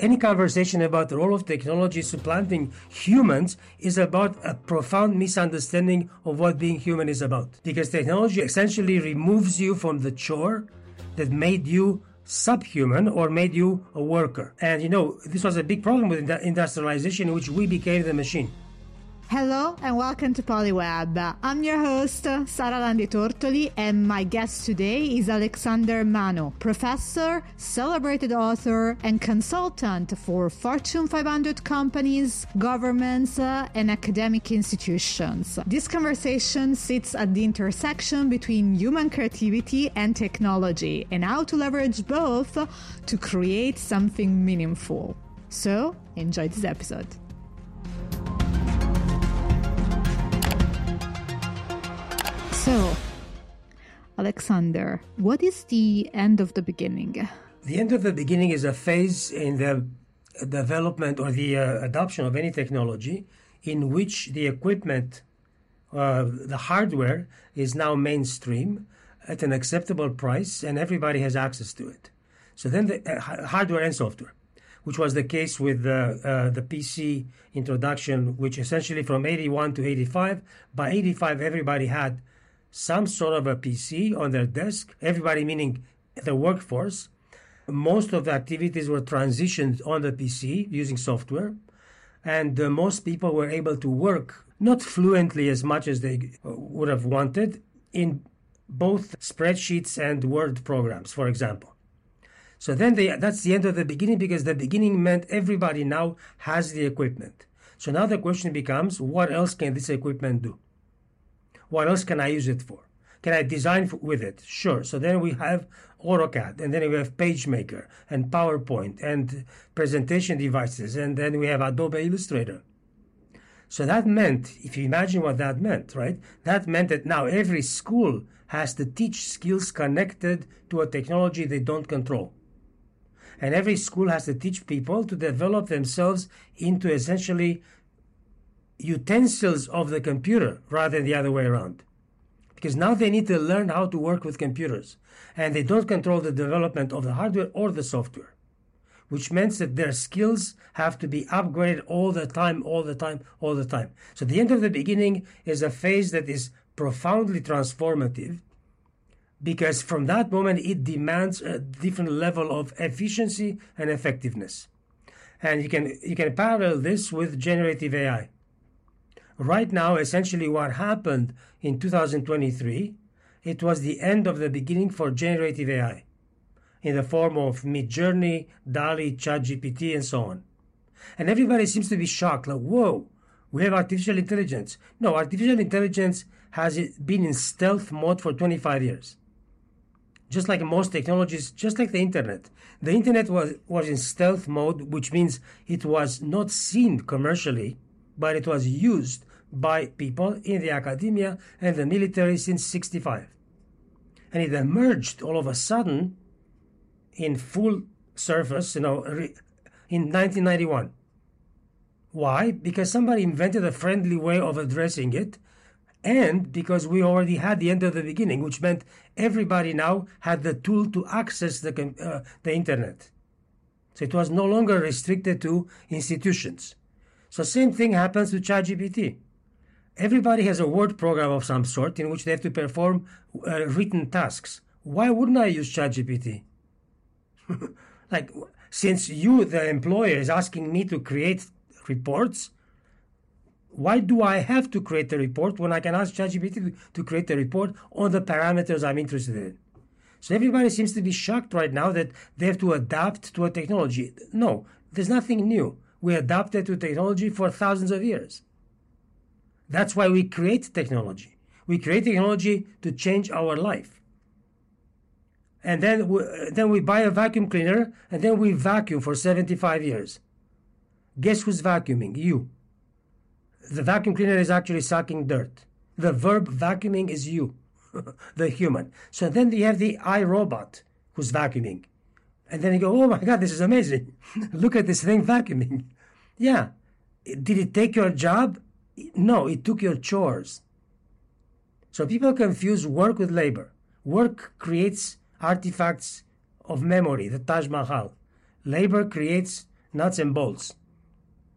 Any conversation about the role of technology supplanting humans is about a profound misunderstanding of what being human is about. Because technology essentially removes you from the chore that made you subhuman or made you a worker. And you know, this was a big problem with industrialization in which we became the machine. Hello and welcome to Polyweb. I'm your host, Sara Landi Tortoli, and my guest today is Alexander Manu, professor, celebrated author, and consultant for Fortune 500 companies, governments, uh, and academic institutions. This conversation sits at the intersection between human creativity and technology and how to leverage both to create something meaningful. So, enjoy this episode. So, Alexander, what is the end of the beginning? The end of the beginning is a phase in the development or the uh, adoption of any technology in which the equipment, uh, the hardware, is now mainstream at an acceptable price and everybody has access to it. So then the uh, hardware and software, which was the case with the, uh, the PC introduction, which essentially from 81 to 85, by 85 everybody had some sort of a PC on their desk, everybody meaning the workforce. Most of the activities were transitioned on the PC using software, and uh, most people were able to work not fluently as much as they uh, would have wanted in both spreadsheets and Word programs, for example. So then they, that's the end of the beginning because the beginning meant everybody now has the equipment. So now the question becomes what else can this equipment do? What else can I use it for? Can I design with it? Sure. So then we have AutoCAD, and then we have PageMaker and PowerPoint and presentation devices, and then we have Adobe Illustrator. So that meant, if you imagine what that meant, right? That meant that now every school has to teach skills connected to a technology they don't control. And every school has to teach people to develop themselves into essentially utensils of the computer rather than the other way around. Because now they need to learn how to work with computers and they don't control the development of the hardware or the software, which means that their skills have to be upgraded all the time, all the time, all the time. So the end of the beginning is a phase that is profoundly transformative because from that moment it demands a different level of efficiency and effectiveness. And you can you can parallel this with generative AI right now, essentially what happened in 2023, it was the end of the beginning for generative AI in the form of Midjourney, DALL-E, ChatGPT, and so on. And everybody seems to be shocked, like, whoa, we have artificial intelligence. No, artificial intelligence has been in stealth mode for 25 years. Just like most technologies, just like the internet. The internet was, was in stealth mode, which means it was not seen commercially but it was used by people in the academia and the military since 65. And it emerged all of a sudden in full surface, you know, in 1991. Why? Because somebody invented a friendly way of addressing it, and because we already had the end of the beginning, which meant everybody now had the tool to access the, uh, the internet. So it was no longer restricted to institutions. So same thing happens with ChatGPT. Everybody has a word program of some sort in which they have to perform uh, written tasks. Why wouldn't I use ChatGPT? like, since you, the employer, is asking me to create reports, why do I have to create a report when I can ask ChatGPT to, to create a report on the parameters I'm interested in? So everybody seems to be shocked right now that they have to adapt to a technology. No, there's nothing new we adapted to technology for thousands of years. That's why we create technology. We create technology to change our life. And then we, then we buy a vacuum cleaner and then we vacuum for 75 years. Guess who's vacuuming? You. The vacuum cleaner is actually sucking dirt. The verb vacuuming is you, the human. So then you have the iRobot who's vacuuming. And then you go, oh my God, this is amazing. Look at this thing vacuuming. Yeah. Did it take your job? No, it took your chores. So people confuse work with labor. Work creates artifacts of memory, the Taj Mahal. Labor creates nuts and bolts.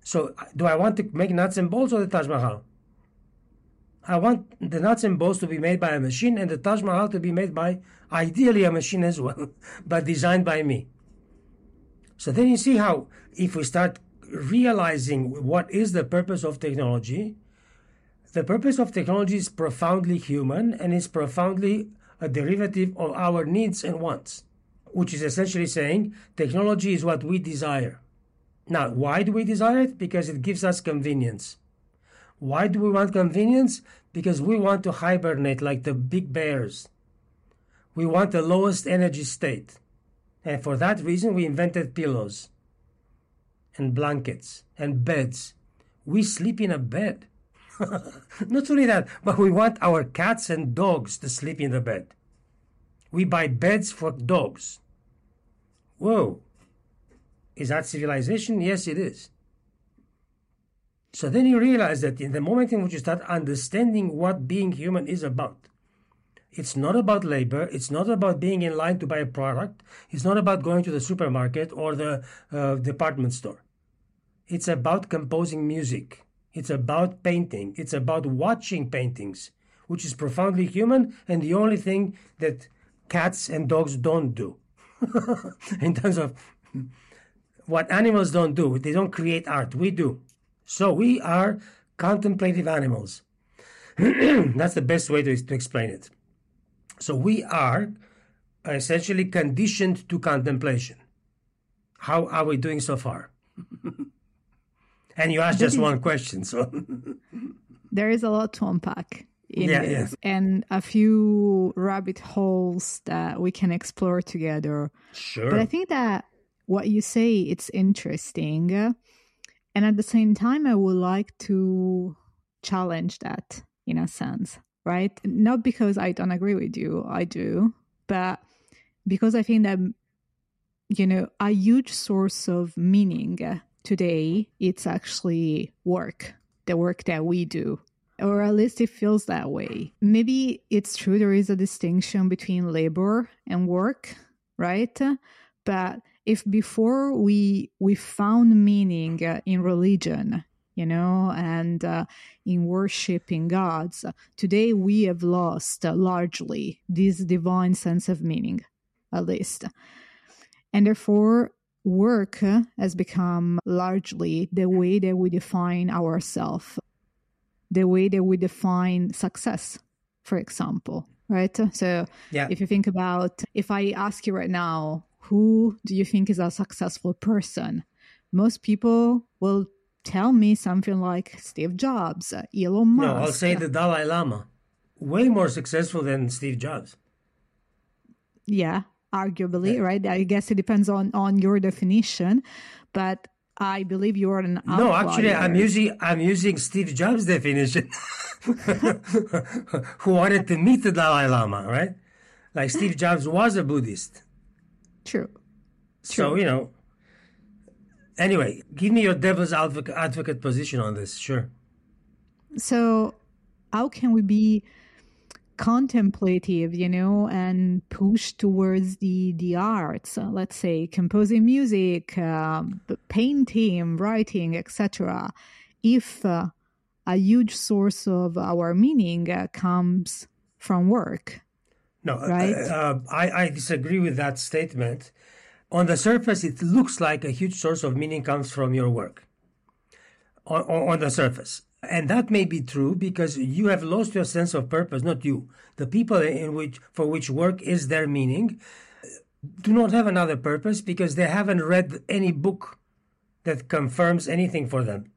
So, uh, do I want to make nuts and bolts or the Taj Mahal? I want the nuts and bolts to be made by a machine and the Taj Mahal to be made by ideally a machine as well, but designed by me. So then you see how if we start realizing what is the purpose of technology, the purpose of technology is profoundly human and is profoundly a derivative of our needs and wants, which is essentially saying technology is what we desire. Now, why do we desire it? Because it gives us convenience. Why do we want convenience? Because we want to hibernate like the big bears. We want the lowest energy state. And for that reason, we invented pillows and blankets and beds. We sleep in a bed. Not only that, but we want our cats and dogs to sleep in the bed. We buy beds for dogs. Whoa. Is that civilization? Yes, it is. So then you realize that in the moment in which you start understanding what being human is about, it's not about labor. It's not about being in line to buy a product. It's not about going to the supermarket or the uh, department store. It's about composing music. It's about painting. It's about watching paintings, which is profoundly human and the only thing that cats and dogs don't do. in terms of what animals don't do, they don't create art. We do. So we are contemplative animals. That's the best way to, to explain it. So we are essentially conditioned to contemplation. How are we doing so far? and you asked just one question, so there is a lot to unpack in yeah, this, yeah. and a few rabbit holes that we can explore together. Sure. But I think that what you say it's interesting, and at the same time, I would like to challenge that in a sense right? Not because I don't agree with you, I do, but because I think that, you know, a huge source of meaning today, it's actually work, the work that we do. Or at least it feels that way. Maybe it's true there is a distinction between labor and work, right? But if before we we found meaning in religion you know, and uh, in worshiping gods. Today we have lost uh, largely this divine sense of meaning, at least. And therefore, work has become largely the way that we define ourselves, the way that we define success, for example, right? So yeah. if you think about, if I ask you right now, who do you think is a successful person? Most people will tell me something like Steve Jobs, Elon Musk. No, I'll say the Dalai Lama. Way more successful than Steve Jobs. Yeah, arguably, yeah. right? I guess it depends on on your definition, but I believe you are an outlier. No, actually, I'm using I'm using Steve Jobs' definition, who wanted to meet the Dalai Lama, right? Like Steve Jobs was a Buddhist. True. So you know, Anyway, give me your devil's advocate, advocate position on this. Sure. So, how can we be contemplative, you know, and push towards the the arts? Uh, let's say composing music, uh, painting, writing, etc. If uh, a huge source of our meaning uh, comes from work. No, uh, right? Uh, I, I disagree with that statement on the surface, it looks like a huge source of meaning comes from your work. On, on the surface. And that may be true because you have lost your sense of purpose, not you. The people in which, for which work is their meaning do not have another purpose because they haven't read any book that confirms anything for them.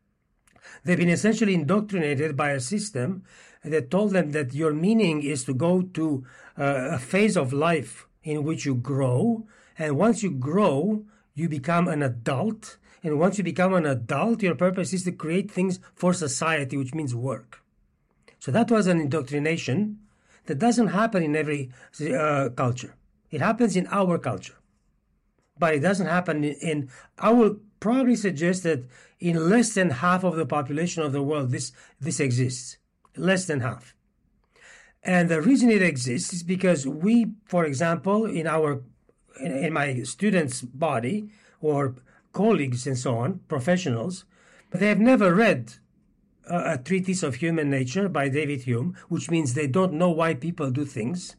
They've been essentially indoctrinated by a system that told them that your meaning is to go to uh, a phase of life in which you grow and once you grow, you become an adult. And once you become an adult, your purpose is to create things for society, which means work. So that was an indoctrination that doesn't happen in every uh, culture. It happens in our culture. But it doesn't happen in, in, I will probably suggest that in less than half of the population of the world, this, this exists. Less than half. And the reason it exists is because we, for example, in our in, in my student's body or colleagues and so on, professionals, but they have never read a, a treatise of human nature by David Hume, which means they don't know why people do things.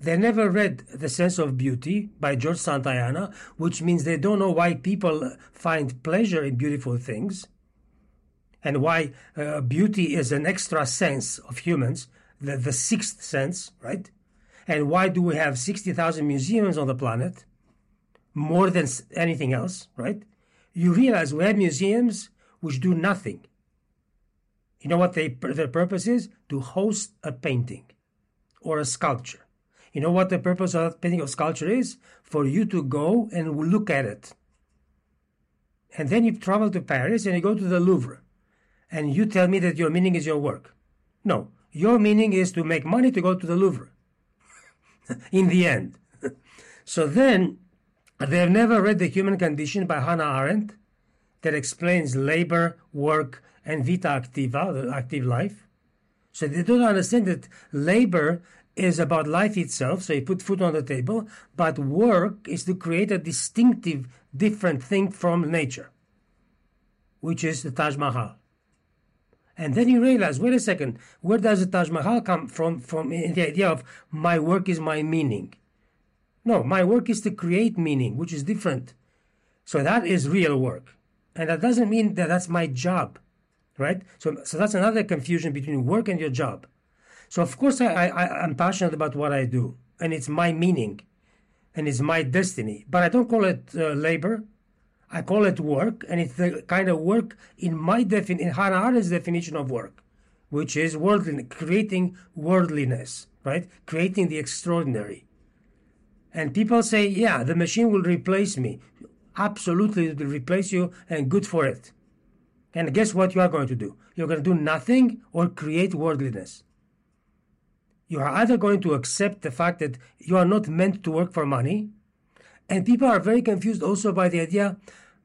They never read The Sense of Beauty by George Santayana, which means they don't know why people find pleasure in beautiful things and why uh, beauty is an extra sense of humans, the, the sixth sense, right? And why do we have 60,000 museums on the planet? More than anything else, right? You realize we have museums which do nothing. You know what they, their purpose is? To host a painting or a sculpture. You know what the purpose of painting or sculpture is? For you to go and look at it. And then you travel to Paris and you go to the Louvre. And you tell me that your meaning is your work. No, your meaning is to make money to go to the Louvre. in the end. so then, they've never read The Human Condition by Hannah Arendt that explains labor, work, and vita activa, the active life. So they don't understand that labor is about life itself, so you put food on the table, but work is to create a distinctive, different thing from nature, which is the Taj Mahal. And then you realize, wait a second, where does the Taj Mahal come from? From the idea of my work is my meaning. No, my work is to create meaning, which is different. So that is real work. And that doesn't mean that that's my job, right? So, so that's another confusion between work and your job. So of course I, I, I'm passionate about what I do, and it's my meaning, and it's my destiny. But I don't call it uh, labor. I call it work, and it's the kind of work in my defin in Hannah Arendt's definition of work, which is worldly, creating worldliness, right? Creating the extraordinary. And people say, yeah, the machine will replace me. Absolutely, it will replace you, and good for it. And guess what you are going to do? You're going to do nothing or create worldliness you are either going to accept the fact that you are not meant to work for money, and people are very confused also by the idea,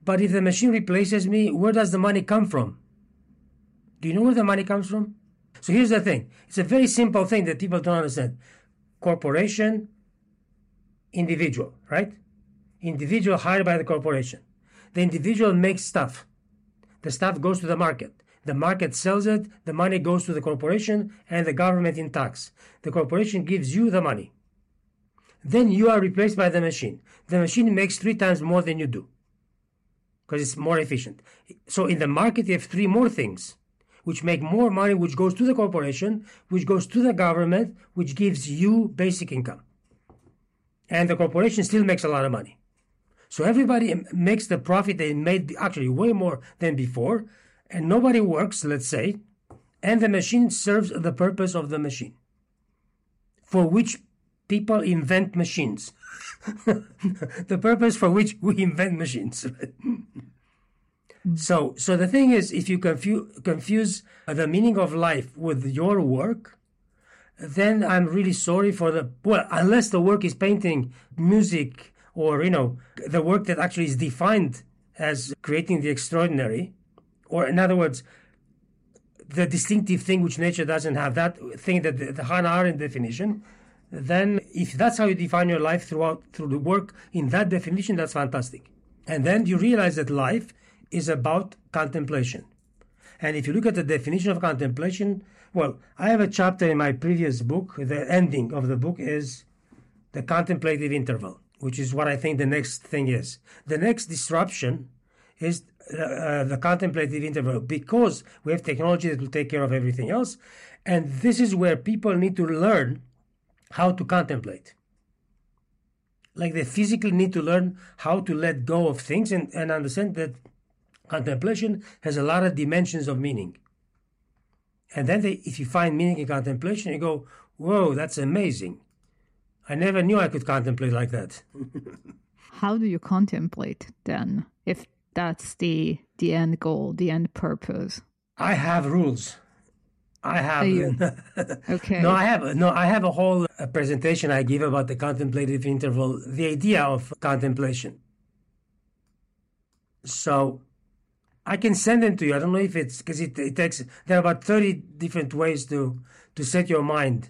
but if the machine replaces me, where does the money come from? Do you know where the money comes from? So here's the thing it's a very simple thing that people don't understand corporation, individual, right? Individual hired by the corporation. The individual makes stuff. The stuff goes to the market. The market sells it, the money goes to the corporation and the government in tax. The corporation gives you the money. Then you are replaced by the machine. The machine makes three times more than you do because it's more efficient. So in the market, you have three more things which make more money, which goes to the corporation, which goes to the government, which gives you basic income. And the corporation still makes a lot of money. So everybody makes the profit they made actually way more than before and nobody works, let's say, and the machine serves the purpose of the machine, for which people invent machines. the purpose for which we invent machines. so, so the thing is, if you confuse, confuse the meaning of life with your work, then I'm really sorry for the well, unless the work is painting, music, or you know, the work that actually is defined as creating the extraordinary or in other words, the distinctive thing which nature doesn't have, that thing that the, the Hannah Arendt definition, then if that's how you define your life throughout through the work in that definition, that's fantastic. And then you realize that life is about contemplation. And if you look at the definition of contemplation, well, I have a chapter in my previous book. The ending of the book is the contemplative interval, which is what I think the next thing is. The next disruption is uh, the contemplative interval because we have technology that will take care of everything else. And this is where people need to learn how to contemplate. Like they physically need to learn how to let go of things and, and understand that contemplation has a lot of dimensions of meaning. And then they, if you find meaning in contemplation, you go, whoa, that's amazing. I never knew I could contemplate like that. how do you contemplate then? If that's the the end goal, the end purpose. I have rules. I have okay. No, I have no. I have a whole uh, presentation I give about the contemplative interval, the idea of contemplation. So, I can send them to you. I don't know if it's because it, it takes. There are about thirty different ways to to set your mind.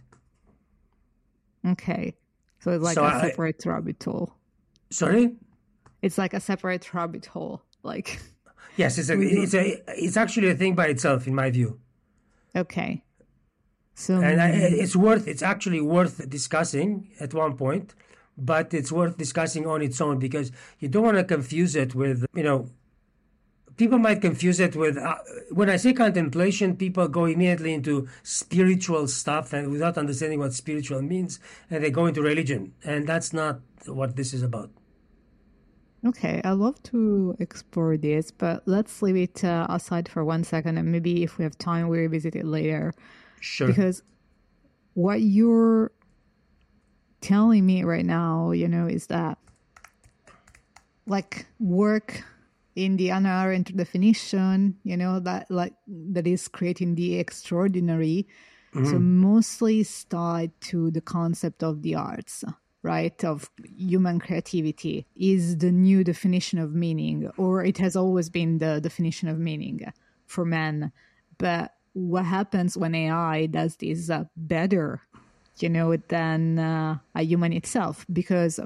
Okay, so it's like so a separate I, rabbit hole. Sorry. it's like a separate rabbit hole. Like yes, it's a, it's a it's actually a thing by itself in my view. Okay. So and I, it's worth it's actually worth discussing at one point, but it's worth discussing on its own because you don't want to confuse it with you know people might confuse it with uh, when I say contemplation, people go immediately into spiritual stuff and without understanding what spiritual means, and they go into religion, and that's not what this is about. Okay, I love to explore this, but let's leave it uh, aside for one second, and maybe if we have time, we revisit it later. Sure. Because what you're telling me right now, you know, is that like work in the Hannah Arendt definition, you know, that like that is creating the extraordinary. Mm-hmm. So mostly is tied to the concept of the arts, right? Of human creativity is the new definition of meaning, or it has always been the definition of meaning for men. But what happens when AI does this uh, better, you know, than uh, a human itself? Because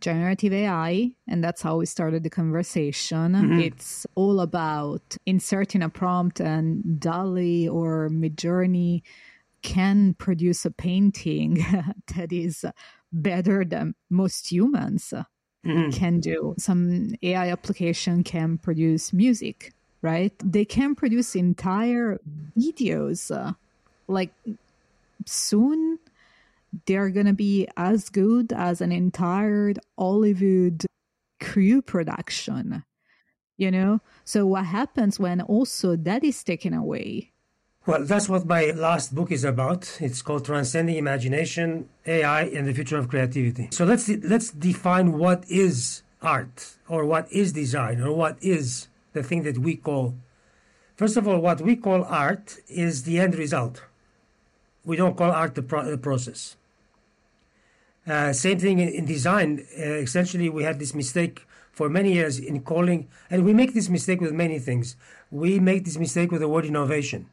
generative AI, and that's how we started the conversation. Mm-hmm. It's all about inserting a prompt, and DALL-E or Midjourney can produce a painting that is better than most humans mm-hmm. can do. Some AI application can produce music, right? They can produce entire videos. Uh, like soon they're going to be as good as an entire Hollywood crew production, you know? So, what happens when also that is taken away? Well, that's what my last book is about. It's called Transcending Imagination, AI, and the Future of Creativity. So let's let's define what is art, or what is design, or what is the thing that we call. First of all, what we call art is the end result. We don't call art the, pro- the process. Uh, same thing in, in design. Uh, essentially, we had this mistake for many years in calling, and we make this mistake with many things. We make this mistake with the word innovation.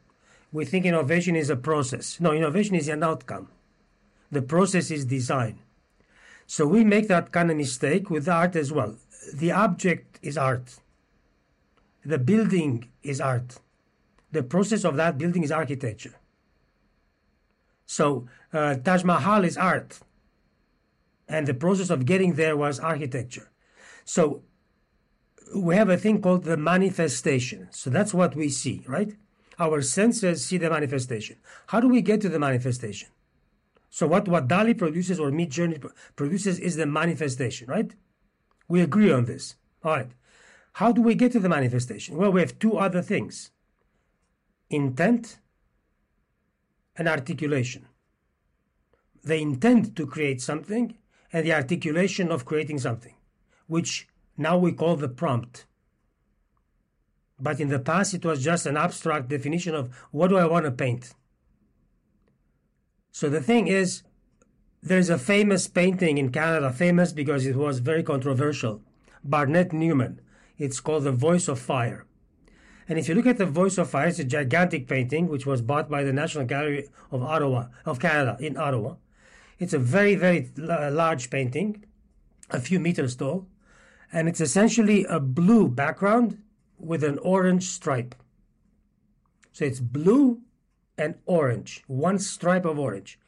We think innovation is a process. No, innovation is an outcome. The process is design. So we make that kind of mistake with art as well. The object is art. The building is art. The process of that building is architecture. So uh, Taj Mahal is art and the process of getting there was architecture. So we have a thing called the manifestation. So that's what we see, right? Our senses see the manifestation. How do we get to the manifestation? So what, what DALL-E produces or Midjourney produces is the manifestation, right? We agree on this. All right. How do we get to the manifestation? Well, we have two other things intent and articulation. They intend to create something and the articulation of creating something, which now we call the prompt. But in the past, it was just an abstract definition of what do I want to paint. So the thing is, there's a famous painting in Canada, famous because it was very controversial. Barnett Newman. It's called The Voice of Fire. And if you look at The Voice of Fire, it's a gigantic painting which was bought by the National Gallery of Ottawa, of Canada, in Ottawa. It's a very, very large painting, a few meters tall, and it's essentially a blue background with an orange stripe. So it's blue and orange, one stripe of orange.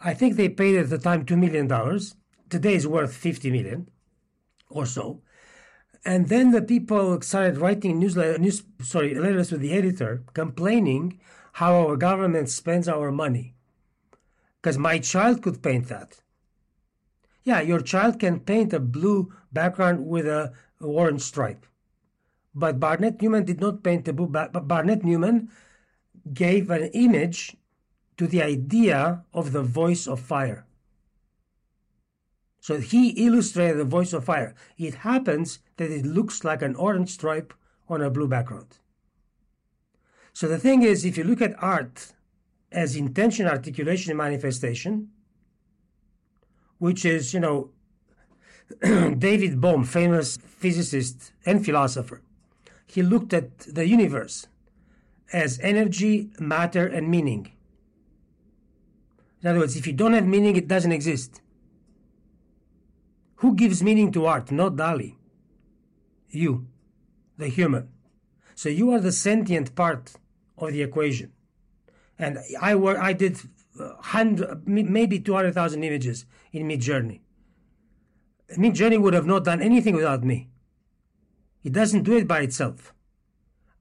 I think they paid at the time $2 million. Today is worth 50 million or so. And then the people started writing newsletter, uh, news, sorry, letters to the editor complaining how our government spends our money because my child could paint that. Yeah, your child can paint a blue background with a orange stripe. But Barnett Newman did not paint the blue. Ba- Barnett Newman gave an image to the idea of the voice of fire. So he illustrated the voice of fire. It happens that it looks like an orange stripe on a blue background. So the thing is, if you look at art as intention, articulation, and manifestation, which is, you know, David Bohm, famous physicist and philosopher, he looked at the universe as energy, matter, and meaning. In other words, if you don't have meaning, it doesn't exist. Who gives meaning to art? Not DALL-E. You, the human. So you are the sentient part of the equation. And I work, I did hundred, maybe 200,000 images in Midjourney. Midjourney would have not done anything without me. It doesn't do it by itself.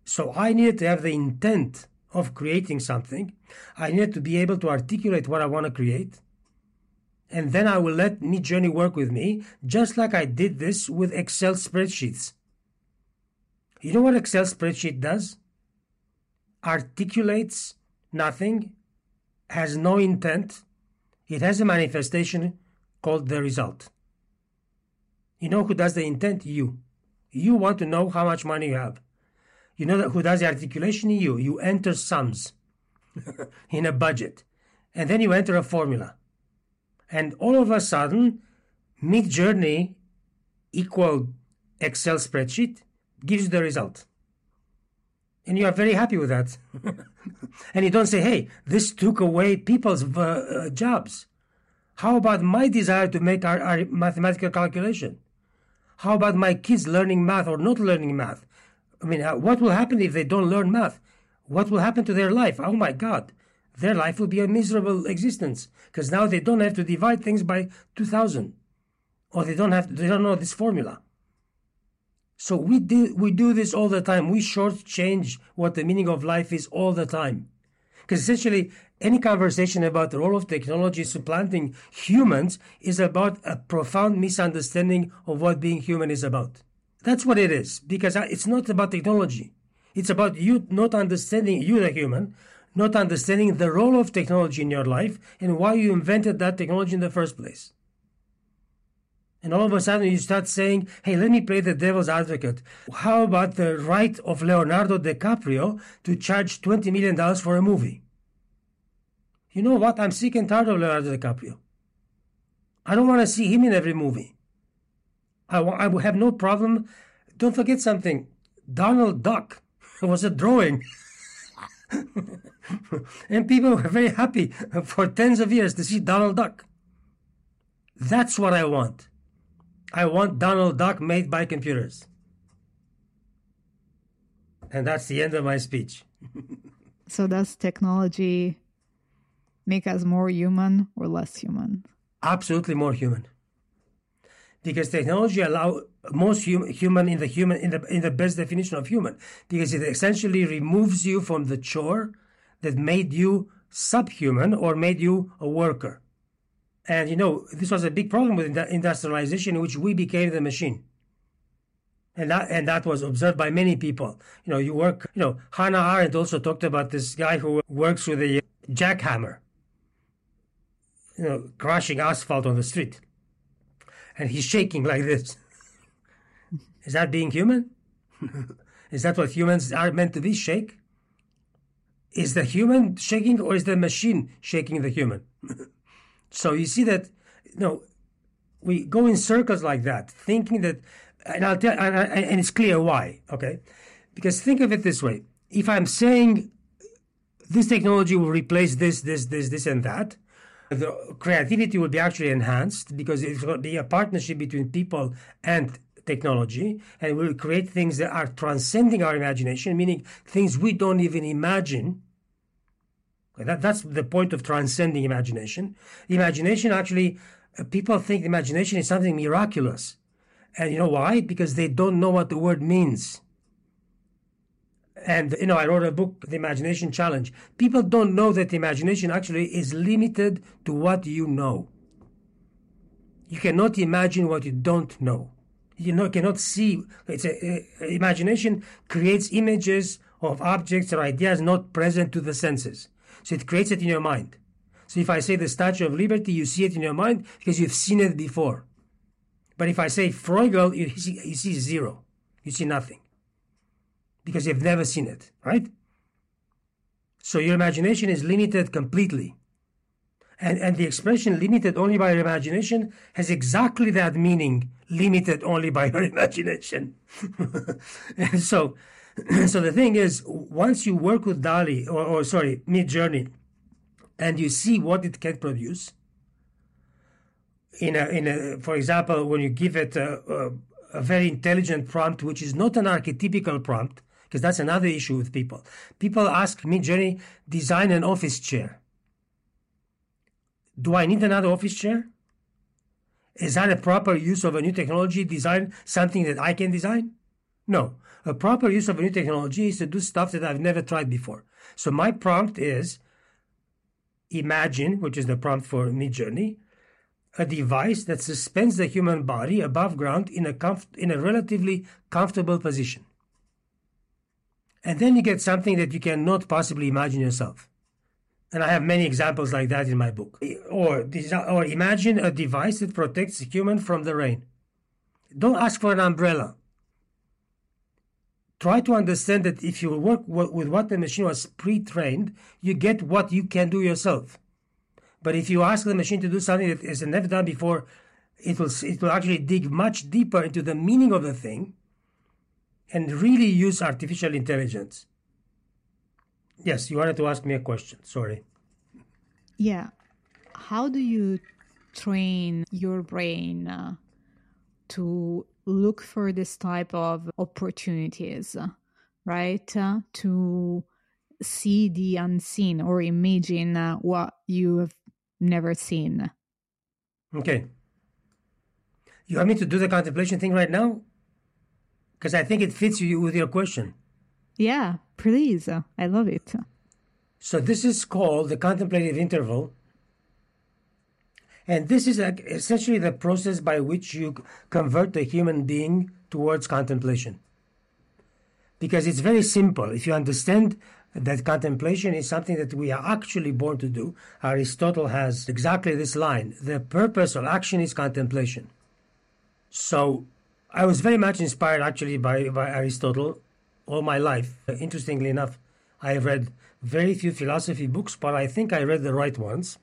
So I needed to have the intent of creating something. I needed to be able to articulate what I want to create. And then I will let Midjourney work with me, just like I did this with Excel spreadsheets. You know what Excel spreadsheet does? Articulates nothing, has no intent, it has a manifestation called the result. You know who does the intent? You. You want to know how much money you have. You know who does the articulation? You. You enter sums in a budget. And then you enter a formula. And all of a sudden, Midjourney equal Excel spreadsheet gives the result. And you are very happy with that. and you don't say, hey, this took away people's uh, uh, jobs. How about my desire to make our, our mathematical calculation? How about my kids learning math or not learning math? I mean, uh, what will happen if they don't learn math? What will happen to their life? Oh my God, their life will be a miserable existence because now they don't have to divide things by 2000 or they don't have they don't know this formula. So we do we do this all the time. We shortchange what the meaning of life is all the time. Because essentially, any conversation about the role of technology supplanting humans is about a profound misunderstanding of what being human is about. That's what it is, because it's not about technology. It's about you not understanding, you the human, not understanding the role of technology in your life and why you invented that technology in the first place. And all of a sudden you start saying, hey, let me play the devil's advocate. How about the right of Leonardo DiCaprio to charge $20 million for a movie? You know what? I'm sick and tired of Leonardo DiCaprio. I don't want to see him in every movie. I, I will have no problem. Don't forget something. Donald Duck was a drawing. and people were very happy for tens of years to see Donald Duck. That's what I want. I want Donald Duck made by computers. And that's the end of my speech. so, does technology make us more human or less human? Absolutely more human. Because technology allow most hum, human in the human in the in the best definition of human, because it essentially removes you from the chore that made you subhuman or made you a worker. And you know, this was a big problem with industrialization, in which we became the machine. And that, and that was observed by many people. You know, you work, you know, Hannah Arendt also talked about this guy who works with a jackhammer, you know, crushing asphalt on the street. And he's shaking like this. Is that being human? is that what humans are meant to be? Shake? Is the human shaking or is the machine shaking the human? So you see that, you know, we go in circles like that, thinking that, and I'll tell, and, and it's clear why. Okay, because think of it this way: if I'm saying this technology will replace this, this, this, this, and that, the creativity will be actually enhanced because it will be a partnership between people and technology, and we'll create things that are transcending our imagination, meaning things we don't even imagine that, that's the point of transcending imagination. Imagination actually, uh, people think imagination is something miraculous. And you know why? Because they don't know what the word means. And, you know, I wrote a book, The Imagination Challenge. People don't know that imagination actually is limited to what you know. You cannot imagine what you don't know. You know, cannot see. It's a, imagination creates images of objects or ideas not present to the senses. So it creates it in your mind. So if I say the Statue of Liberty, you see it in your mind because you've seen it before. But if I say Bruegel, you see, you see zero. You see nothing. Because you've never seen it, right? So your imagination is limited completely. And, and the expression limited only by your imagination has exactly that meaning, limited only by your imagination. and so so the thing is, once you work with DALL-E, or, or sorry, Midjourney, and you see what it can produce, in a, in a, for example, when you give it a, a, a very intelligent prompt, which is not an archetypical prompt, because that's another issue with people. People ask me, Journey, design an office chair. Do I need another office chair? Is that a proper use of a new technology? Design something that I can design? No. A proper use of a new technology is to do stuff that I've never tried before. So my prompt is imagine, which is the prompt for Midjourney, a device that suspends the human body above ground in a, comf- in a relatively comfortable position. And then you get something that you cannot possibly imagine yourself. And I have many examples like that in my book. Or, or imagine a device that protects a human from the rain. Don't ask for an umbrella. Try to understand that if you work with what the machine was pre trained, you get what you can do yourself. But if you ask the machine to do something that is never done before, it will, it will actually dig much deeper into the meaning of the thing and really use artificial intelligence. Yes, you wanted to ask me a question. Sorry. Yeah. How do you train your brain uh, to look for this type of opportunities, right? Uh, to see the unseen or imagine uh, what you have never seen. Okay. You want me to do the contemplation thing right now? Because I think it fits you with your question. Yeah, please. I love it. So this is called the contemplative interval. And this is essentially the process by which you convert the human being towards contemplation. Because it's very simple. If you understand that contemplation is something that we are actually born to do, Aristotle has exactly this line the purpose of action is contemplation. So I was very much inspired actually by, by Aristotle all my life. Interestingly enough, I have read very few philosophy books, but I think I read the right ones.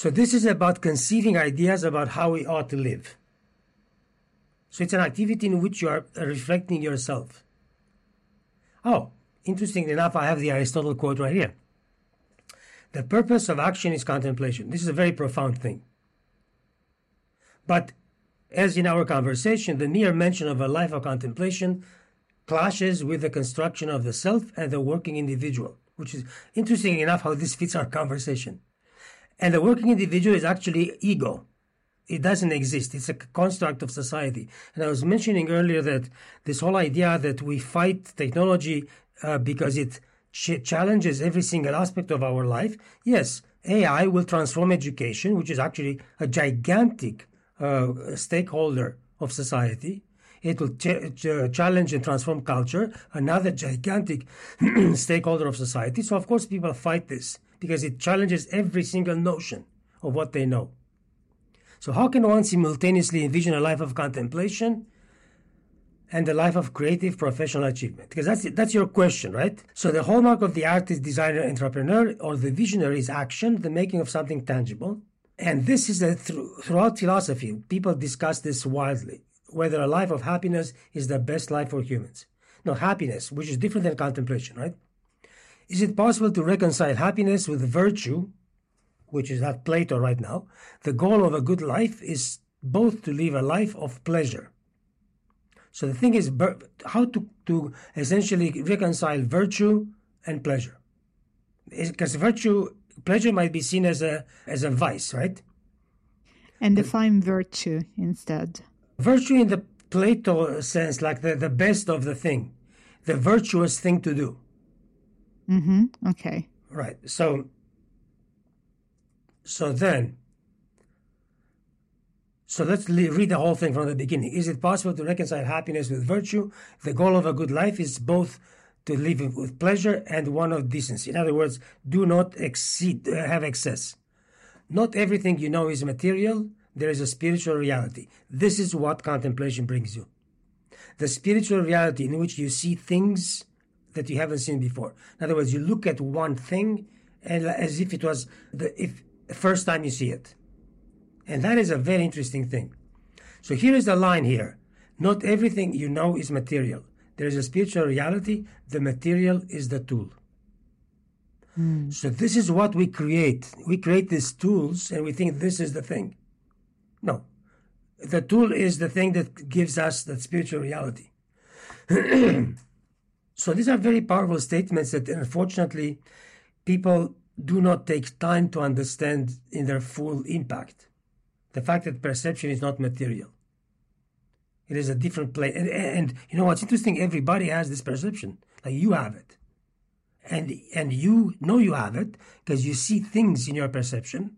So this is about conceiving ideas about how we ought to live. So it's an activity in which you are reflecting yourself. Oh, interestingly enough, I have the Aristotle quote right here. The purpose of action is contemplation. This is a very profound thing. But as in our conversation, the mere mention of a life of contemplation clashes with the construction of the self and the working individual, which is interesting enough how this fits our conversation. And the working individual is actually ego. It doesn't exist. It's a construct of society. And I was mentioning earlier that this whole idea that we fight technology uh, because it ch- challenges every single aspect of our life. Yes, AI will transform education, which is actually a gigantic uh, stakeholder of society. It will ch- ch- challenge and transform culture, another gigantic stakeholder of society. So, of course, people fight this because it challenges every single notion of what they know. So, how can one simultaneously envision a life of contemplation and a life of creative professional achievement? Because that's, that's your question, right? So, the hallmark of the artist, designer, entrepreneur, or the visionary is action, the making of something tangible. And this is a th- throughout philosophy, people discuss this widely whether a life of happiness is the best life for humans. No, happiness, which is different than contemplation, right? Is it possible to reconcile happiness with virtue, which is at Plato right now? The goal of a good life is both to live a life of pleasure. So the thing is how to, to essentially reconcile virtue and pleasure. Because virtue pleasure might be seen as a as a vice, right? And define virtue instead. Virtue in the Plato sense, like the, the best of the thing, the virtuous thing to do. Mm-hmm. Okay. Right. So so then so let's read the whole thing from the beginning. Is it possible to reconcile happiness with virtue? The goal of a good life is both to live with pleasure and one of decency. In other words, do not exceed, have excess. Not everything you know is material. There is a spiritual reality. This is what contemplation brings you. The spiritual reality in which you see things that you haven't seen before. In other words, you look at one thing and as if it was the if, first time you see it. And that is a very interesting thing. So here is the line here. Not everything you know is material. There is a spiritual reality. The material is the tool. Mm. So this is what we create. We create these tools and we think this is the thing. No. The tool is the thing that gives us that spiritual reality. so these are very powerful statements that unfortunately people do not take time to understand in their full impact. The fact that perception is not material. It is a different place. And, and you know what's interesting? Everybody has this perception. Like you have it. And, and you know you have it because you see things in your perception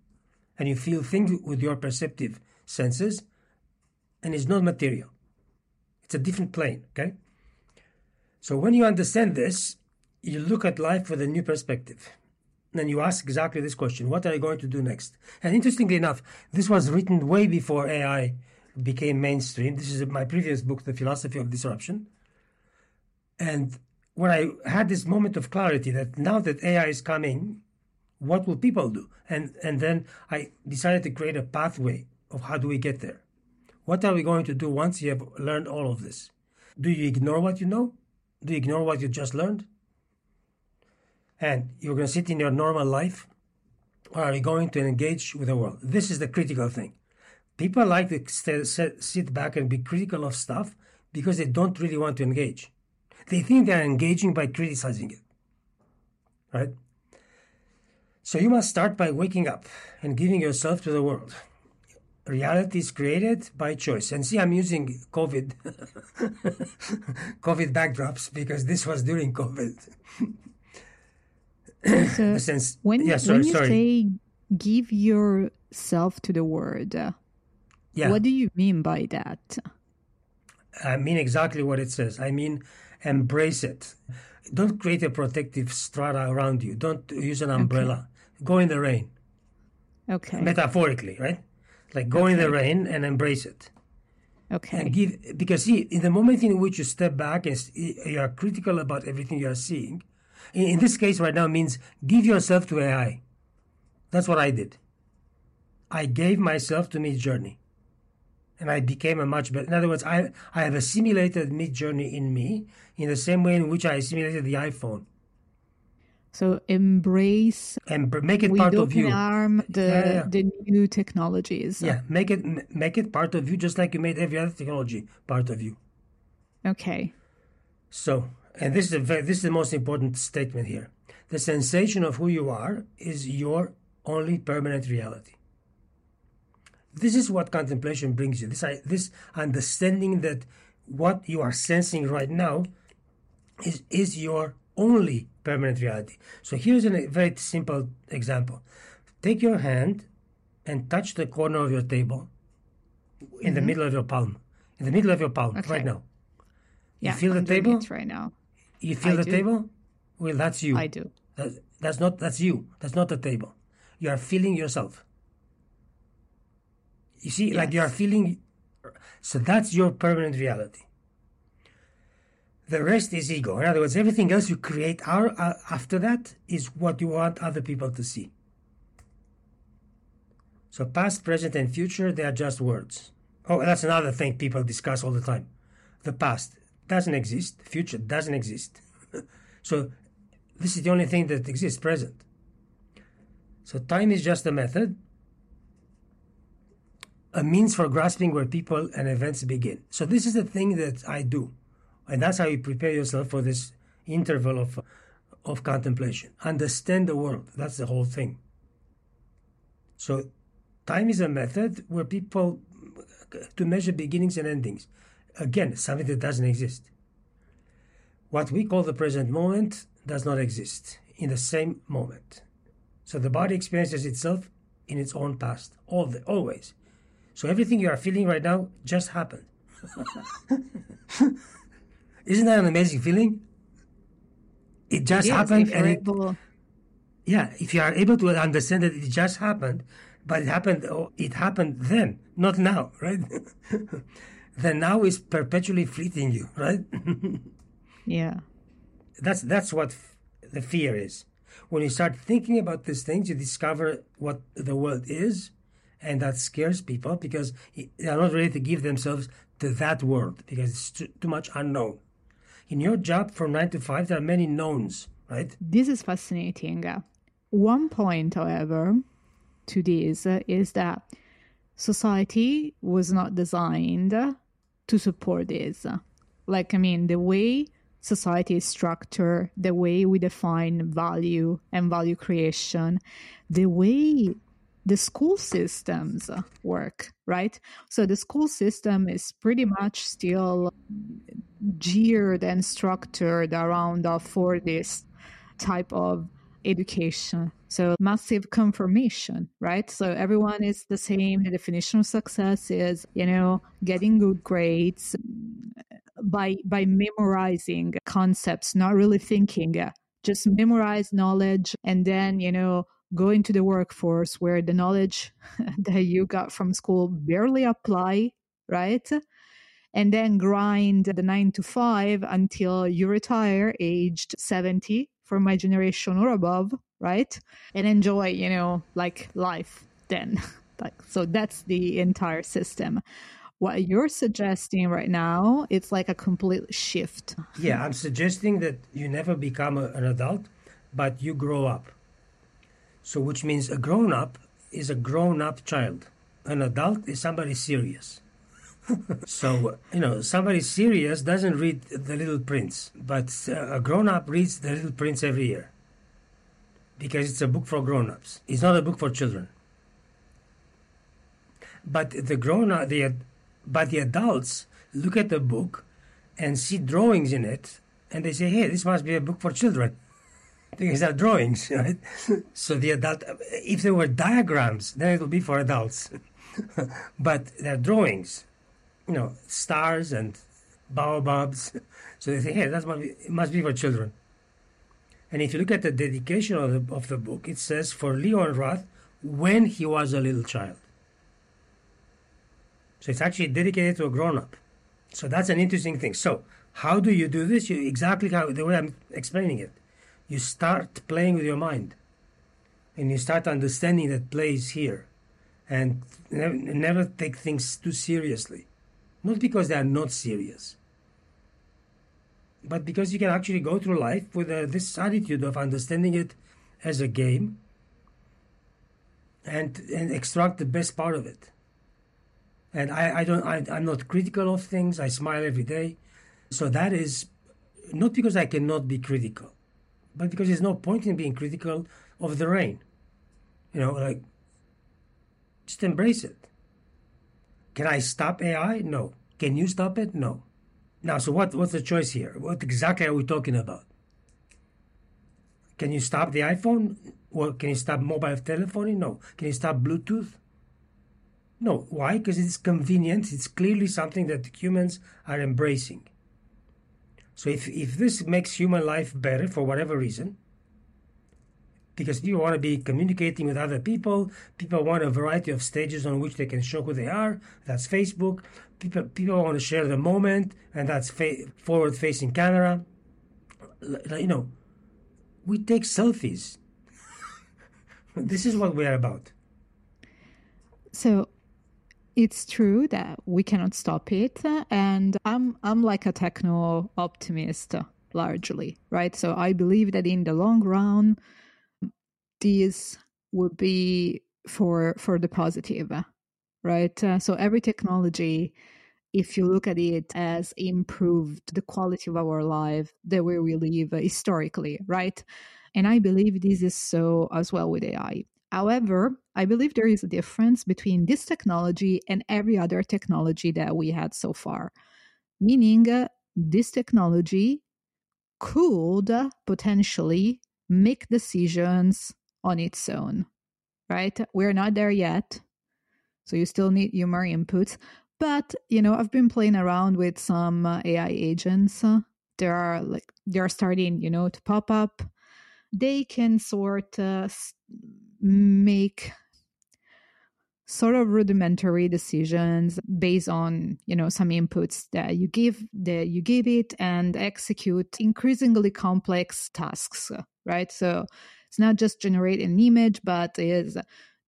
and you feel things with your perceptive senses and it's not material. It's a different plane, okay? So when you understand this, you look at life with a new perspective. And you ask exactly this question What are you going to do next? And interestingly enough, this was written way before AI became mainstream. This is my previous book, The Philosophy of Disruption. And when I had this moment of clarity that now that AI is coming, what will people do? And and then I decided to create a pathway of how do we get there. What are we going to do once you have learned all of this? Do you ignore what you know? Do you ignore what you just learned? And you're going to sit in your normal life? Or are you going to engage with the world? This is the critical thing. People like to sit back and be critical of stuff because they don't really want to engage. They think they're engaging by criticizing it. Right? So you must start by waking up and giving yourself to the world. Reality is created by choice. And see, I'm using COVID, COVID backdrops because this was during COVID. so sense, when, yeah, sorry, when you sorry. say give yourself to the word, yeah. what do you mean by that? I mean exactly what it says. I mean embrace it. Don't create a protective strata around you. Don't use an umbrella. Okay. Go in the rain. Okay. Metaphorically, right? Like go okay. in the rain and embrace it. Okay. And give because see, in the moment in which you step back and you are critical about everything you are seeing, in, in this case right now means give yourself to AI. That's what I did. I gave myself to Midjourney, and I became a much better. In other words, I, I have assimilated Midjourney in me in the same way in which I assimilated the iPhone. So embrace and make it part of you. Arm the yeah, yeah. the new technologies. Yeah, make it make it part of you, just like you made every other technology part of you. Okay. So, and this is a very, this is the most important statement here. The sensation of who you are is your only permanent reality. This is what contemplation brings you. This, this understanding that what you are sensing right now is, is your only permanent reality. So here's a very simple example. Take your hand and touch the corner of your table in mm-hmm. the middle of your palm. In the middle of your palm, okay. right now. Yeah, you feel I'm the table right now. You feel I the do. table? Well, that's you. I do. That, that's not. That's you. That's not the table. You are feeling yourself. You see, yes. like you are feeling. So that's your permanent reality. The rest is ego. In other words, everything else you create are, uh, after that is what you want other people to see. So past, present, and future, they are just words. Oh, that's another thing people discuss all the time. The past doesn't exist, future doesn't exist. so this is the only thing that exists, present. So time is just a method a means for grasping where people and events begin. So this is the thing that I do, and that's how you prepare yourself for this interval of of contemplation. Understand the world. That's the whole thing. So time is a method where people to measure beginnings and endings. Again, something that doesn't exist. What we call the present moment does not exist in the same moment. So the body experiences itself in its own past, all the, always. So everything you are feeling right now just happened. Isn't that an amazing feeling? It just yes, happened, and it, yeah, if you are able to understand that it just happened, but it happened, oh, it happened then, not now, right? the now is perpetually fleeting you, right? yeah, that's that's what f- the fear is. When you start thinking about these things, you discover what the world is, and that scares people because they're not ready to give themselves to that world because it's too, too much unknown. In your job from nine to five, there are many knowns, right? This is fascinating. One point, however, to this is that society was not designed to support this. Like, I mean, the way society is structured, the way we define value and value creation, the way the school systems work, right? So the school system is pretty much still geared and structured around uh, for this type of education. So massive confirmation, right? So everyone is the same. The definition of success is, you know, getting good grades by by memorizing concepts, not really thinking. Just memorize knowledge and then, you know, go into the workforce where the knowledge that you got from school barely apply, right? And then grind the nine to five until you retire aged 70 for my generation or above, right? And enjoy, you know, like life then. like so that's the entire system. What you're suggesting right now, it's like a complete shift. Yeah, I'm suggesting that you never become a, an adult, but you grow up. So which means a grown up is a grown up child. An adult is somebody serious. so you know somebody serious doesn't read the little prince but uh, a grown-up reads the little prince every year because it's a book for grown-ups it's not a book for children but the grown up the but the adults look at the book and see drawings in it and they say hey this must be a book for children because they're drawings right so the adult if there were diagrams then it would be for adults but they're drawings you know, stars and baobabs. So they say, hey, that must be, must be for children. And if you look at the dedication of the, of the book, it says for Leon Roth when he was a little child. So it's actually dedicated to a grown up. So that's an interesting thing. So how do you do this? You exactly how the way I'm explaining it. You start playing with your mind, and you start understanding that play is here, and never, never take things too seriously. Not because they are not serious, but because you can actually go through life with uh, this attitude of understanding it as a game and and extract the best part of it. And I, I don't I, I'm not critical of things. I smile every day. So that is not because I cannot be critical, but because there's no point in being critical of the rain. You know, like just embrace it. Can I stop AI? No. Can you stop it? No. Now, so what, what's the choice here? What exactly are we talking about? Can you stop the iPhone? Or can you stop mobile telephony? No. Can you stop Bluetooth? No. Why? Because it's convenient. It's clearly something that humans are embracing. So if, if this makes human life better for whatever reason, because people want to be communicating with other people. People want a variety of stages on which they can show who they are. That's Facebook. People people want to share the moment, and that's fa- forward-facing camera. You know, we take selfies. this is what we are about. So it's true that we cannot stop it and i'm i'm like a techno optimist largely right? So i believe that in the long run these would be for for the positive right? Uh, so every technology if you look at it as improved the quality of our life the way we live historically right? And i believe this is so as well with ai however i believe there is a difference between this technology and every other technology that we had so far meaning uh, this technology could potentially make decisions on its own, right? We're not there yet. So you still need human inputs. But, you know, I've been playing around with some uh, AI agents. There are like, they're starting, you know, to pop up. They can sort of make sort of rudimentary decisions based on you know some inputs that you give that you give it and execute increasingly complex tasks right so it's not just generate an image, but is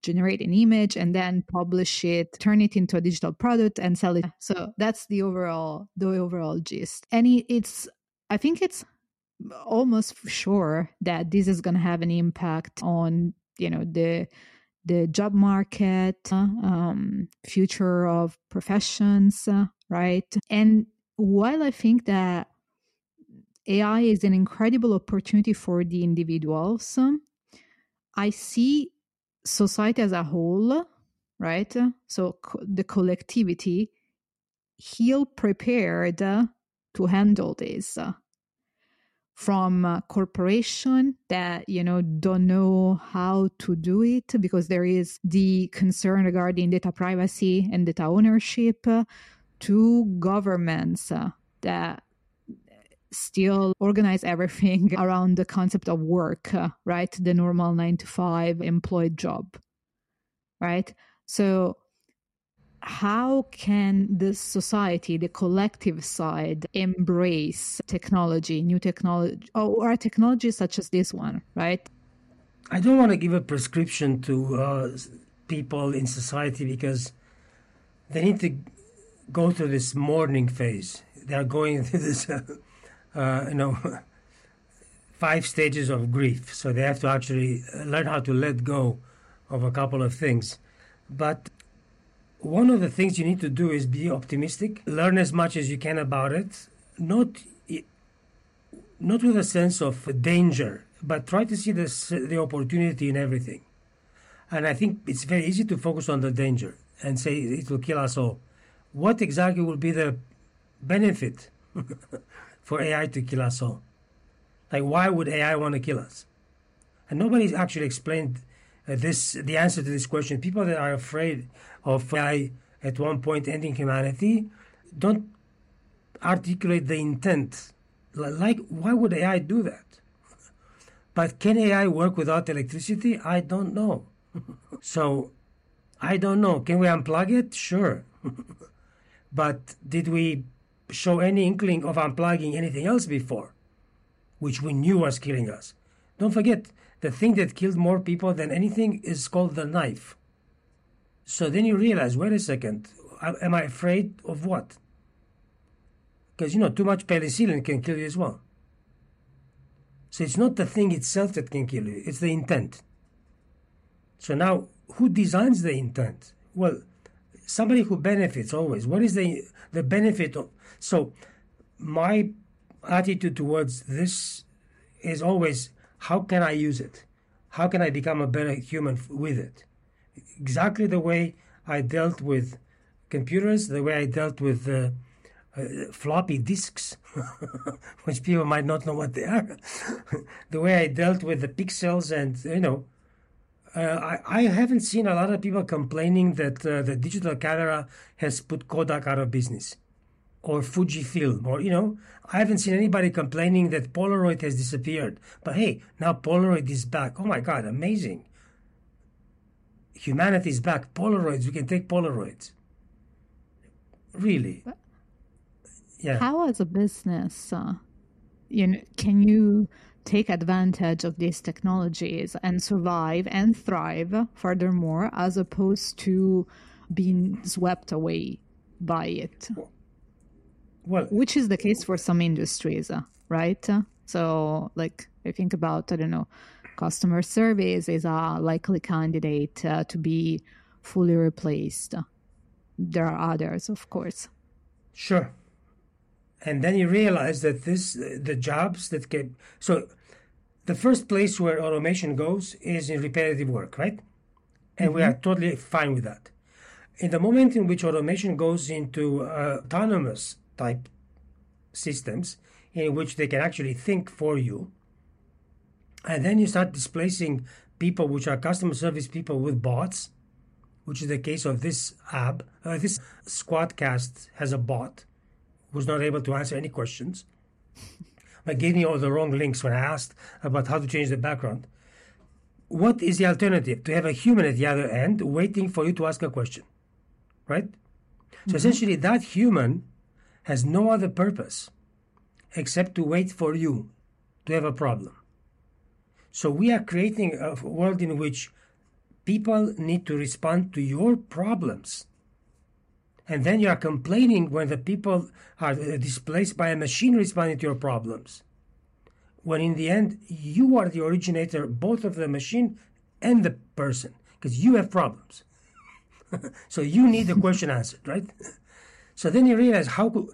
generate an image and then publish it, turn it into a digital product and sell it. So that's the overall the overall gist. And it's I think it's almost sure that this is going to have an impact on you know the the job market, um, future of professions, uh, right? And while I think that AI is an incredible opportunity for the individuals, I see society as a whole, right? So co- the collectivity, heal prepared to handle this from a corporation that you know don't know how to do it because there is the concern regarding data privacy and data ownership to governments uh, that still organize everything around the concept of work uh, right? The normal 9 to 5 employed job right? So how can the society, the collective side, embrace technology, new technology, or technologies such as this one, right? I don't want to give a prescription to uh, people in society because they need to go through this mourning phase. They are going through this, uh, uh, you know, five stages of grief. So they have to actually learn how to let go of a couple of things. But one of the things you need to do is be optimistic, learn as much as you can about it, not not with a sense of danger, but try to see the the opportunity in everything. And I think it's very easy to focus on the danger and say it will kill us all. What exactly will be the benefit for AI to kill us all? Like, why would AI want to kill us? And nobody's actually explained Uh, this the answer to this question. People that are afraid of AI at one point ending humanity don't articulate the intent. Like, why would AI do that? But can AI work without electricity? I don't know. so, I don't know. Can we unplug it? Sure. but did we show any inkling of unplugging anything else before, which we knew was killing us? Don't forget, the thing that killed more people than anything is called the knife. So then you realize, wait a second, am I afraid of what? Because you know, too much penicillin can kill you as well. So it's not the thing itself that can kill you, it's the intent. So now, who designs the intent? Well, somebody who benefits always. What is the the benefit of? So, my attitude towards this is always how can I use it? How can I become a better human with it? Exactly the way I dealt with computers, the way I dealt with uh, uh, floppy disks, which people might not know what they are, the way I dealt with the pixels, and you know, uh, I, I haven't seen a lot of people complaining that uh, the digital camera has put Kodak out of business or Fujifilm, or you know, I haven't seen anybody complaining that Polaroid has disappeared. But hey, now Polaroid is back. Oh my God, amazing! Humanity is back. Polaroids, we can take Polaroids. Really? Yeah. How, as a business, uh, you know, can you take advantage of these technologies and survive and thrive? Furthermore, as opposed to being swept away by it. Well, well, which is the case for some industries, uh, right? So, like, I think about, I don't know, customer service is a likely candidate uh, to be fully replaced. There are others, of course. Sure. And then you realize that this, the jobs that get, so the first place where automation goes is in repetitive work, right? And mm-hmm. we are totally fine with that. In the moment in which automation goes into uh, autonomous type systems in which they can actually think for you. And then you start displacing people which are customer service people with bots, which is the case of this app. Uh, this Squadcast has a bot who's not able to answer any questions. but gave me all the wrong links when I asked about how to change the background. What is the alternative? To have a human at the other end waiting for you to ask a question, right? Mm-hmm. So essentially, that human has no other purpose except to wait for you to have a problem. So we are creating a world in which people need to respond to your problems. And then you are complaining when the people are displaced by a machine responding to your problems. when in the end you are the originator both of the machine and the person because you have problems. so you need the question answered, right? So then you realize how could,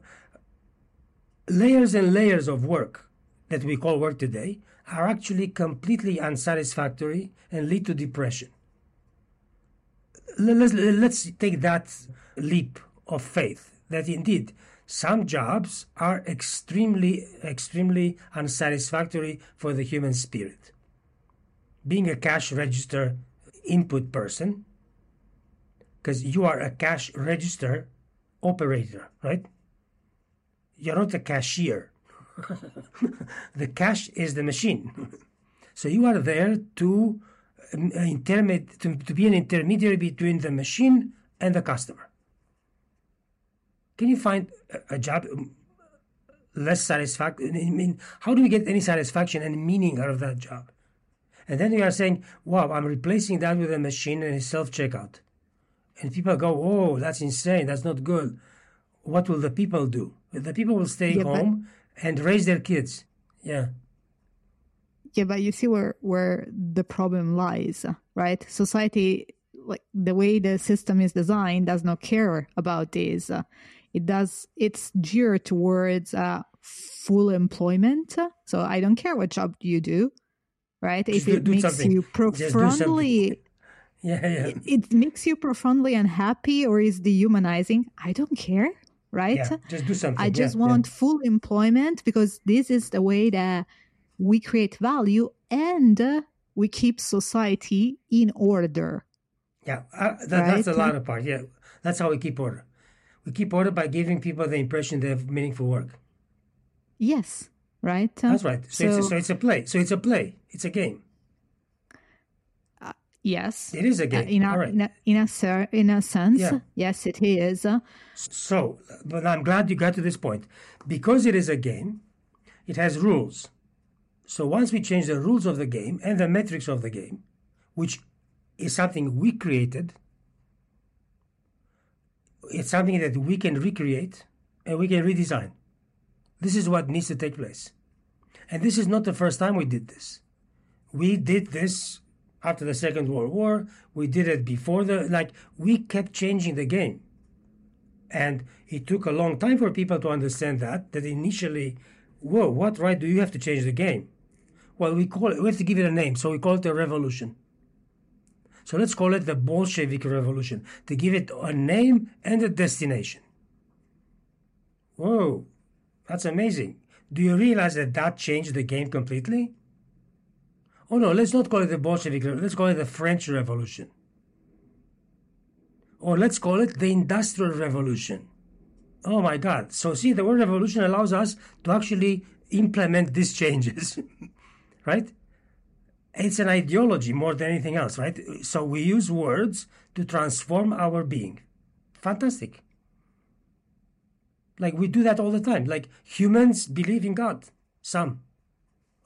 layers and layers of work that we call work today are actually completely unsatisfactory and lead to depression. Let's, let's take that leap of faith that indeed some jobs are extremely, extremely unsatisfactory for the human spirit. Being a cash register input person, because you are a cash register operator, right? You're not a cashier. the cash is the machine. so you are there to, um, intermed- to, to be an intermediary between the machine and the customer. Can you find a, a job um, less satisfactory? I mean, how do we get any satisfaction and meaning out of that job? And then you are saying, wow, I'm replacing that with a machine and a self checkout. And people go, oh, that's insane. That's not good. What will the people do? The people will stay Yeah, but- home and raise their kids. Yeah. Yeah, but you see where where the problem lies, right? Society, like the way the system is designed, does not care about this. It does. It's geared towards uh, full employment. So I don't care what job you do, right? Just if do- it do makes something. you profoundly, Yeah, yeah. it, it makes you profoundly unhappy or is dehumanizing. I don't care, right? Yeah, just do something. I just yeah, yeah. want full employment because this is the way that we create value and uh, we keep society in order. Yeah, uh, that, that's the Right? latter part. Yeah, that's how we keep order. We keep order by giving people the impression they have meaningful work. Yes, right? That's right. So, it's, a, So- so it's a play. So it's a play. It's a game. Yes. It is a Uh, game. in, a, All right. in, a, in, a, ser- in a sense, Yeah. yes, it is. Uh, So, but I'm glad you got to this point. Because it is a game, it has rules. So once we change the rules of the game and the metrics of the game, which is something we created, it's something that we can recreate and we can redesign. This is what needs to take place. And this is not the first time we did this. We did this after the Second World War. We did it before the, like, we kept changing the game. And it took a long time for people to understand that, that initially, whoa, what right do you have to change the game? Well, we call it, we have to give it a name, so we call it a revolution. So let's call it the Bolshevik Revolution, to give it a name and a destination. Whoa, that's amazing. Do you realize that that changed the game completely? Oh no, let's not call it the Bolshevik Revolution, let's call it the French Revolution. Or let's call it the Industrial Revolution. Oh my God. So, see, the word revolution allows us to actually implement these changes, right? It's an ideology more than anything else, right? So, we use words to transform our being. Fantastic. Like, we do that all the time. Like, humans believe in God. Some.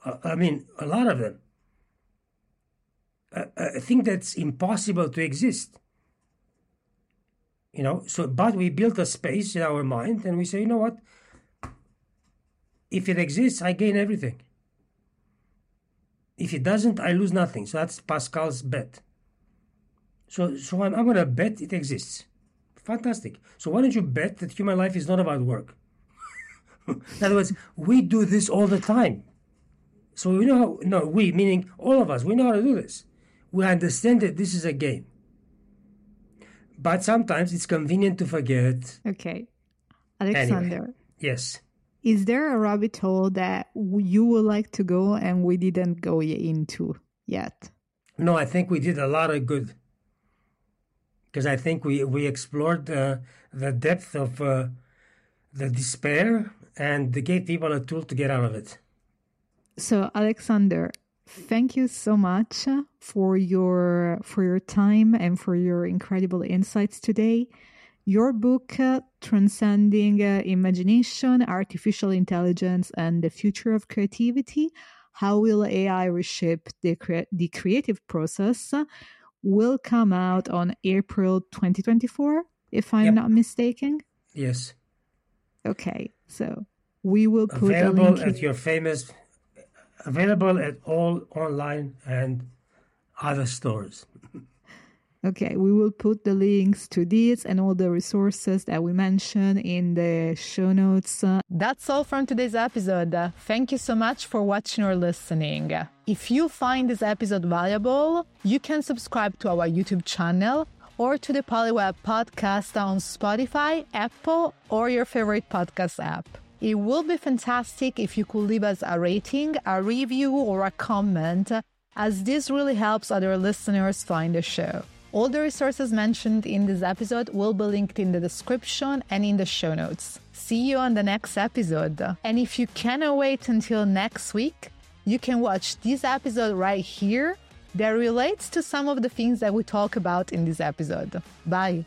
Uh, I mean, a lot of them. Uh, I think that's impossible to exist. You know so but we built a space in our mind and we say you know what? If it exists i gain everything. If it doesn't i lose nothing. So that's pascal's bet. So so i'm, I'm going to bet it exists. Fantastic. So why don't you bet that human life is not about work? In other words we do this all the time. So we know how no we meaning all of us we know how to do this we understand that this is a game but sometimes it's convenient to forget. okay. Alexander, Yes. is there a rabbit hole that you would like to go and we didn't go into yet? No, I think we did a lot of good. Because I think we, we explored uh, the depth of uh, the despair and gave people a tool to get out of it. So, Alexander, thank you so much for your for your time and for your incredible insights today. Your book, uh, Transcending uh, Imagination, Artificial Intelligence, and the Future of Creativity How Will AI Reshape the, the Creative Process, will come out on April 2024, if I'm Yep. not mistaken. Yes. Okay, so we will put Available at your famous available at all online and other stores. Okay, we will put the links to these and all the resources that we mentioned in the show notes. That's all from today's episode. Thank you so much for watching or listening. If you find this episode valuable, you can subscribe to our YouTube channel or to the Polyweb podcast on Spotify, Apple, or your favorite podcast app. It will be fantastic if you could leave us a rating, a review, or a comment, as this really helps other listeners find the show. All the resources mentioned in this episode will be linked in the description and in the show notes. See you on the next episode. And if you cannot wait until next week, you can watch this episode right here that relates to some of the things that we talk about in this episode. Bye.